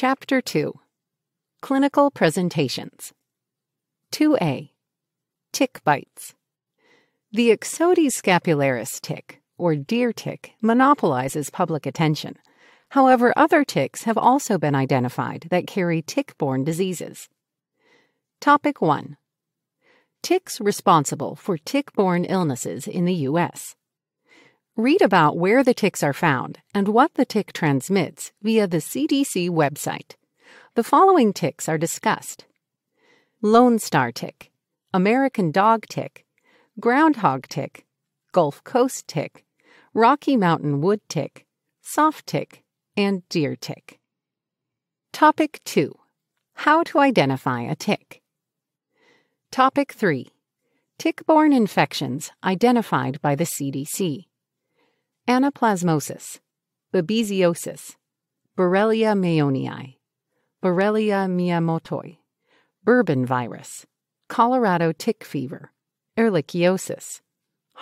Chapter 2 Clinical Presentations 2a Tick bites. The Ixodes scapularis tick, or deer tick, monopolizes public attention. However, other ticks have also been identified that carry tick borne diseases. Topic 1 Ticks responsible for tick borne illnesses in the U.S. Read about where the ticks are found and what the tick transmits via the CDC website. The following ticks are discussed Lone Star tick, American dog tick, groundhog tick, Gulf Coast tick, Rocky Mountain wood tick, soft tick, and deer tick. Topic 2 How to identify a tick. Topic 3 Tick borne infections identified by the CDC Anaplasmosis, Babesiosis, Borrelia mayonii, Borrelia miyamotoi, Bourbon virus, Colorado tick fever, Ehrlichiosis,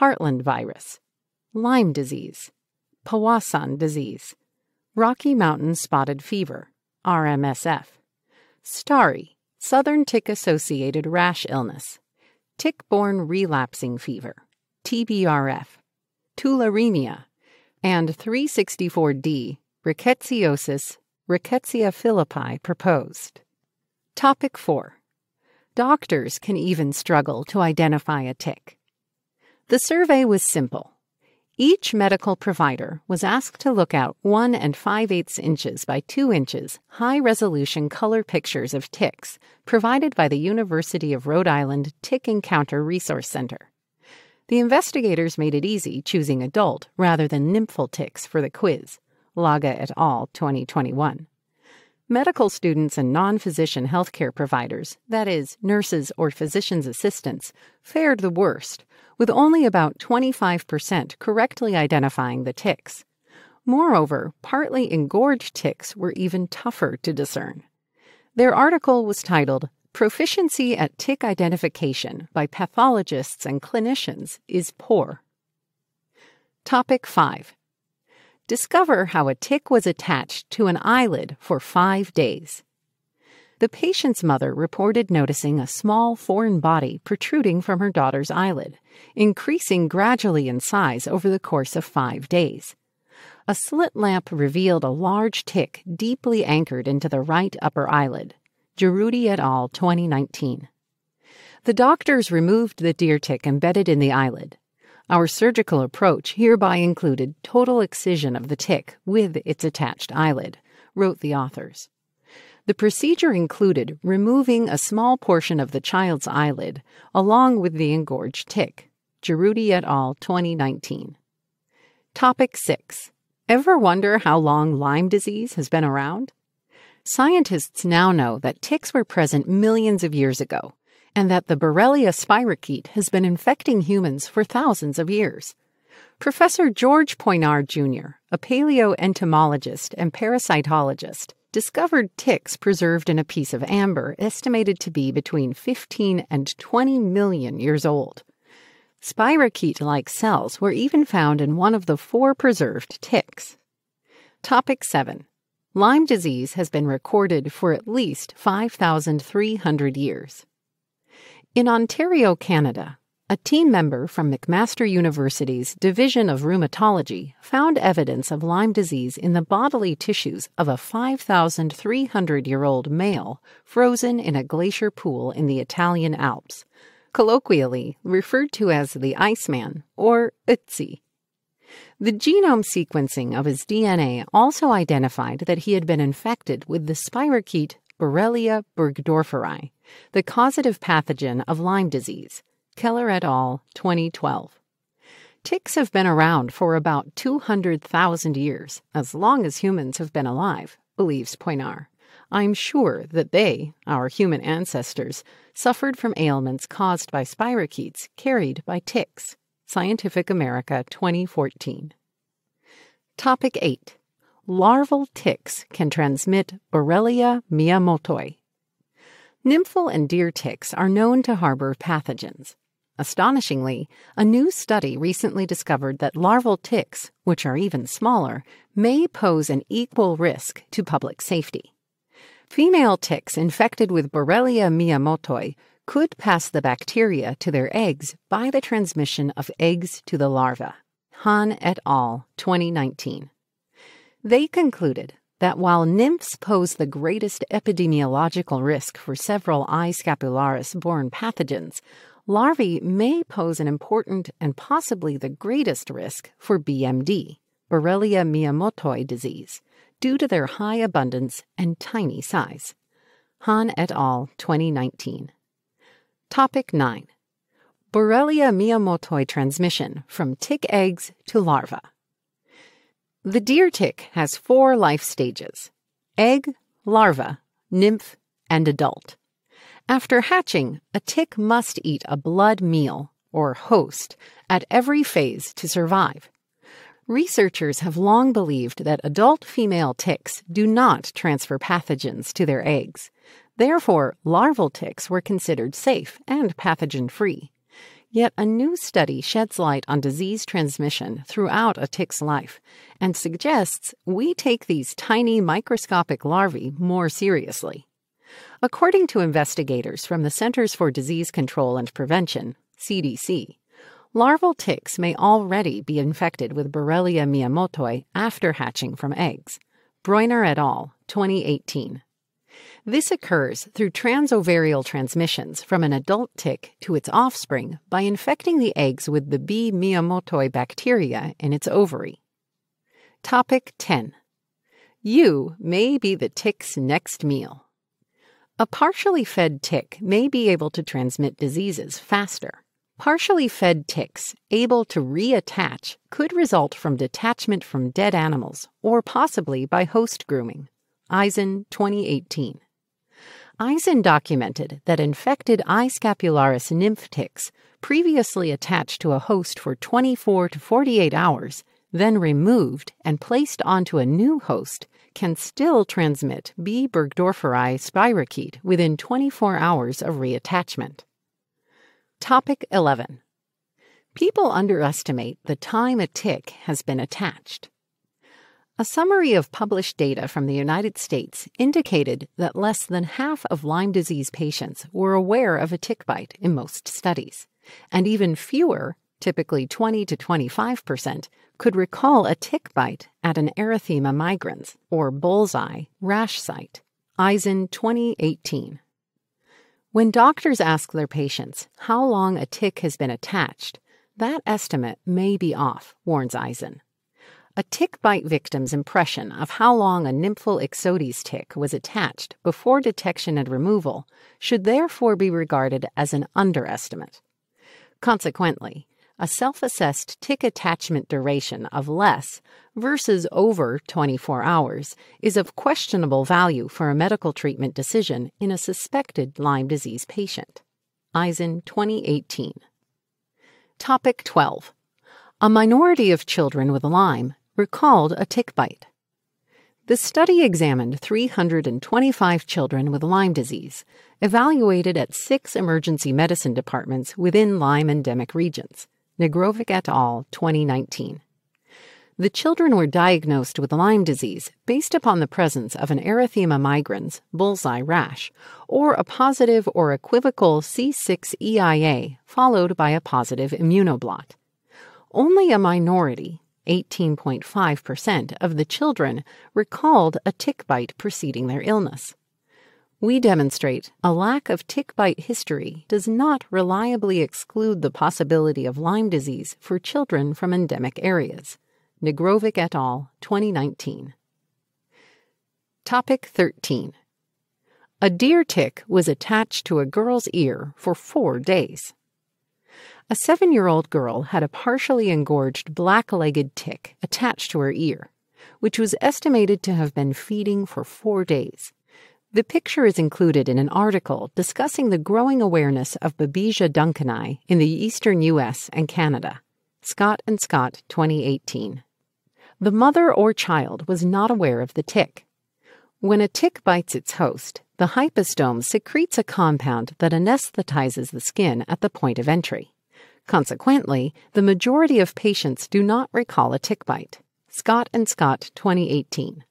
Heartland virus, Lyme disease, Powassan disease, Rocky Mountain spotted fever, RMSF, STARI, Southern tick associated rash illness, tick borne relapsing fever, TBRF, tularemia, and 364D, rickettsiosis, rickettsia philipii proposed. Topic 4. Doctors can even struggle to identify a tick. The survey was simple each medical provider was asked to look out 1 and 5 eighths inches by 2 inches high resolution color pictures of ticks provided by the University of Rhode Island Tick Encounter Resource Center. The investigators made it easy choosing adult rather than nymphal ticks for the quiz. Laga et al. 2021. Medical students and non physician healthcare providers, that is, nurses or physician's assistants, fared the worst, with only about 25% correctly identifying the ticks. Moreover, partly engorged ticks were even tougher to discern. Their article was titled Proficiency at Tick Identification by Pathologists and Clinicians is Poor. Topic 5 discover how a tick was attached to an eyelid for five days. The patient's mother reported noticing a small foreign body protruding from her daughter's eyelid, increasing gradually in size over the course of five days. A slit lamp revealed a large tick deeply anchored into the right upper eyelid. Gerudi et al., 2019. The doctors removed the deer tick embedded in the eyelid, our surgical approach hereby included total excision of the tick with its attached eyelid, wrote the authors. The procedure included removing a small portion of the child's eyelid along with the engorged tick. Gerudi et al., 2019. Topic 6. Ever wonder how long Lyme disease has been around? Scientists now know that ticks were present millions of years ago and that the Borrelia spirochete has been infecting humans for thousands of years. Professor George Poinar Jr., a paleoentomologist and parasitologist, discovered ticks preserved in a piece of amber estimated to be between 15 and 20 million years old. Spirochete like cells were even found in one of the four preserved ticks. Topic 7. Lyme disease has been recorded for at least 5,300 years. In Ontario, Canada, a team member from McMaster University's Division of Rheumatology found evidence of Lyme disease in the bodily tissues of a 5,300 year old male frozen in a glacier pool in the Italian Alps, colloquially referred to as the Iceman or Ötzi. The genome sequencing of his DNA also identified that he had been infected with the spirochete Borrelia burgdorferi, the causative pathogen of Lyme disease. Keller et al., 2012. Ticks have been around for about 200,000 years, as long as humans have been alive, believes Poinar. I'm sure that they, our human ancestors, suffered from ailments caused by spirochetes carried by ticks. Scientific American 2014. Topic 8 larval ticks can transmit Borrelia miyamotoi. Nymphal and deer ticks are known to harbor pathogens. Astonishingly, a new study recently discovered that larval ticks, which are even smaller, may pose an equal risk to public safety. Female ticks infected with Borrelia miyamotoi could pass the bacteria to their eggs by the transmission of eggs to the larva. Han et al., 2019. They concluded that while nymphs pose the greatest epidemiological risk for several I. scapularis borne pathogens, larvae may pose an important and possibly the greatest risk for BMD, Borrelia miyamotoi disease, due to their high abundance and tiny size. Han et al., 2019. Topic 9. Borrelia miyamotoi transmission from tick eggs to larva. The deer tick has four life stages egg, larva, nymph, and adult. After hatching, a tick must eat a blood meal, or host, at every phase to survive. Researchers have long believed that adult female ticks do not transfer pathogens to their eggs. Therefore, larval ticks were considered safe and pathogen free. Yet a new study sheds light on disease transmission throughout a tick's life and suggests we take these tiny microscopic larvae more seriously. According to investigators from the Centers for Disease Control and Prevention, CDC, larval ticks may already be infected with Borrelia miyamotoi after hatching from eggs. Breuner et al., 2018. This occurs through transovarial transmissions from an adult tick to its offspring by infecting the eggs with the B. miyamotoi bacteria in its ovary. Topic 10. You may be the tick's next meal. A partially fed tick may be able to transmit diseases faster. Partially fed ticks able to reattach could result from detachment from dead animals or possibly by host grooming. Eisen, 2018. Eisen documented that infected I. scapularis nymph ticks previously attached to a host for 24 to 48 hours, then removed and placed onto a new host, can still transmit B. burgdorferi spirochete within 24 hours of reattachment. Topic 11. People underestimate the time a tick has been attached. A summary of published data from the United States indicated that less than half of Lyme disease patients were aware of a tick bite in most studies, and even fewer, typically 20 to 25 percent, could recall a tick bite at an erythema migrans, or bullseye, rash site. Eisen 2018. When doctors ask their patients how long a tick has been attached, that estimate may be off, warns Eisen. A tick bite victim's impression of how long a nymphal ixodes tick was attached before detection and removal should therefore be regarded as an underestimate. Consequently, a self assessed tick attachment duration of less versus over 24 hours is of questionable value for a medical treatment decision in a suspected Lyme disease patient. Eisen 2018. Topic 12. A minority of children with Lyme recalled a tick bite. The study examined 325 children with Lyme disease, evaluated at six emergency medicine departments within Lyme endemic regions. Nigrovic et al., 2019. The children were diagnosed with Lyme disease based upon the presence of an erythema migrans, bullseye rash, or a positive or equivocal C6EIA followed by a positive immunoblot. Only a minority, 18.5%, of the children recalled a tick bite preceding their illness we demonstrate a lack of tick bite history does not reliably exclude the possibility of Lyme disease for children from endemic areas. Nigrovic et al., 2019. Topic 13. A deer tick was attached to a girl's ear for four days. A seven year old girl had a partially engorged black legged tick attached to her ear, which was estimated to have been feeding for four days. The picture is included in an article discussing the growing awareness of Babesia duncani in the eastern U.S. and Canada. Scott and Scott, 2018. The mother or child was not aware of the tick. When a tick bites its host, the hypostome secretes a compound that anesthetizes the skin at the point of entry. Consequently, the majority of patients do not recall a tick bite. Scott and Scott, 2018.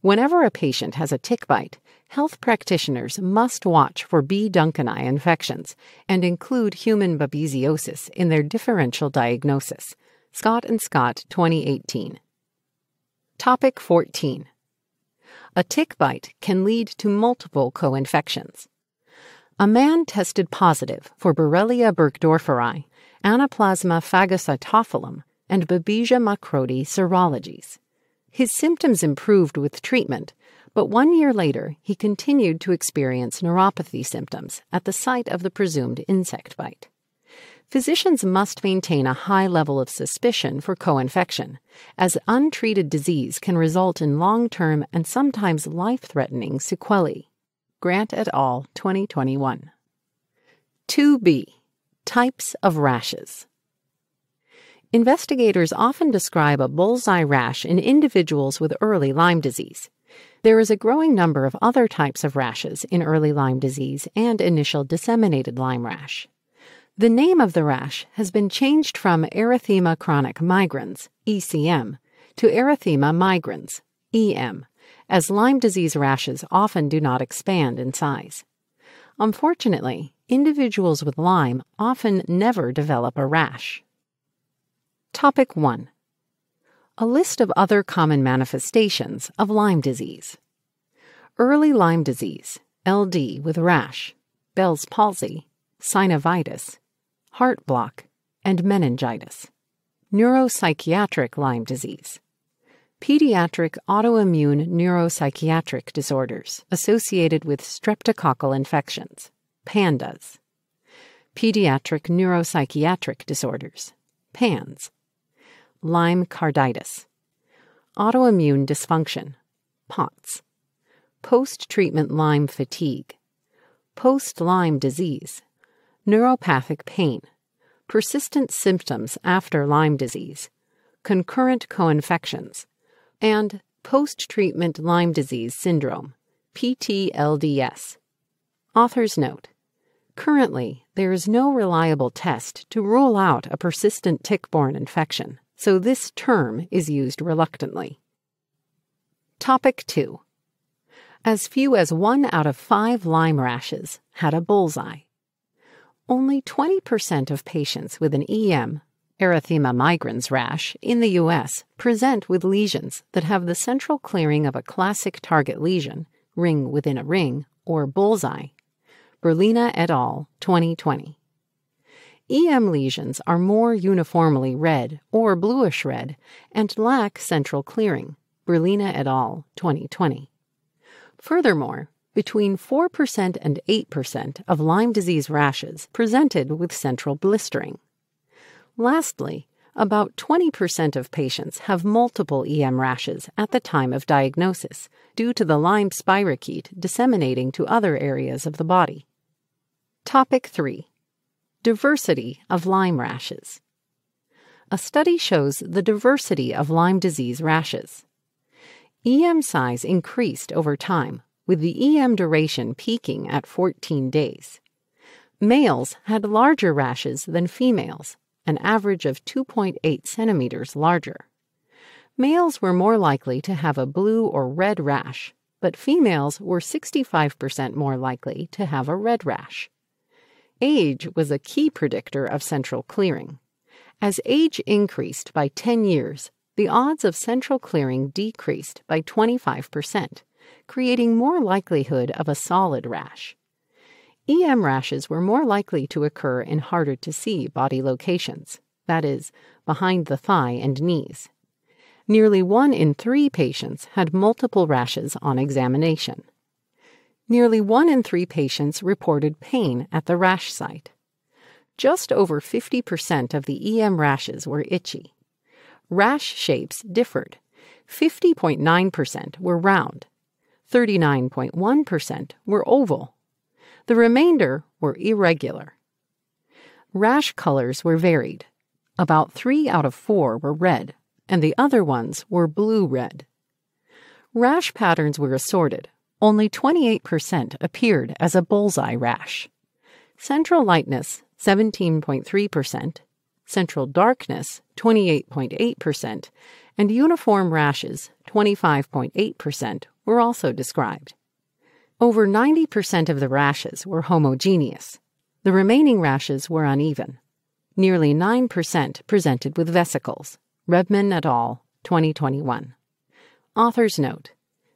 Whenever a patient has a tick bite, health practitioners must watch for B. duncani infections and include human babesiosis in their differential diagnosis. Scott and Scott, 2018. Topic 14. A tick bite can lead to multiple co-infections. A man tested positive for Borrelia burgdorferi, Anaplasma phagocytophilum, and Babesia microti serologies. His symptoms improved with treatment, but one year later he continued to experience neuropathy symptoms at the site of the presumed insect bite. Physicians must maintain a high level of suspicion for co infection, as untreated disease can result in long term and sometimes life threatening sequelae. Grant et al., 2021. 2b. Types of rashes. Investigators often describe a bullseye rash in individuals with early Lyme disease. There is a growing number of other types of rashes in early Lyme disease and initial disseminated Lyme rash. The name of the rash has been changed from erythema chronicum migrans, ECM, to erythema migrans, EM, as Lyme disease rashes often do not expand in size. Unfortunately, individuals with Lyme often never develop a rash. Topic 1 A list of other common manifestations of Lyme disease. Early Lyme disease, LD with rash, Bell's palsy, synovitis, heart block, and meningitis. Neuropsychiatric Lyme disease. Pediatric autoimmune neuropsychiatric disorders associated with streptococcal infections, PANDAS. Pediatric neuropsychiatric disorders, PANS. Lyme carditis, autoimmune dysfunction, POTS, post treatment Lyme fatigue, post Lyme disease, neuropathic pain, persistent symptoms after Lyme disease, concurrent co infections, and post treatment Lyme disease syndrome, PTLDS. Author's note Currently, there is no reliable test to rule out a persistent tick borne infection so this term is used reluctantly. Topic 2. As few as one out of five Lyme rashes had a bullseye. Only 20% of patients with an EM, erythema migrans rash, in the U.S. present with lesions that have the central clearing of a classic target lesion, ring within a ring, or bullseye. Burlina et al., 2020. EM lesions are more uniformly red or bluish red and lack central clearing. Burlina et al., 2020. Furthermore, between 4% and 8% of Lyme disease rashes presented with central blistering. Lastly, about 20% of patients have multiple EM rashes at the time of diagnosis due to the Lyme spirochete disseminating to other areas of the body. Topic 3 Diversity of Lyme rashes. A study shows the diversity of Lyme disease rashes. EM size increased over time, with the EM duration peaking at 14 days. Males had larger rashes than females, an average of 2.8 centimeters larger. Males were more likely to have a blue or red rash, but females were 65% more likely to have a red rash. Age was a key predictor of central clearing. As age increased by 10 years, the odds of central clearing decreased by 25%, creating more likelihood of a solid rash. EM rashes were more likely to occur in harder to see body locations, that is, behind the thigh and knees. Nearly one in three patients had multiple rashes on examination nearly one in three patients reported pain at the rash site. Just over 50% of the EM rashes were itchy. Rash shapes differed. 50.9% were round, 39.1% were oval. The remainder were irregular. Rash colors were varied. About three out of four were red, and the other ones were blue red. Rash patterns were assorted, only 28% appeared as a bullseye rash. Central lightness, 17.3%, central darkness, 28.8%, and uniform rashes, 25.8%, were also described. Over 90% of the rashes were homogeneous. The remaining rashes were uneven. Nearly 9% presented with vesicles. Rebman et al., 2021. Author's note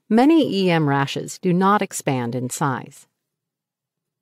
Many EM rashes do not expand in size.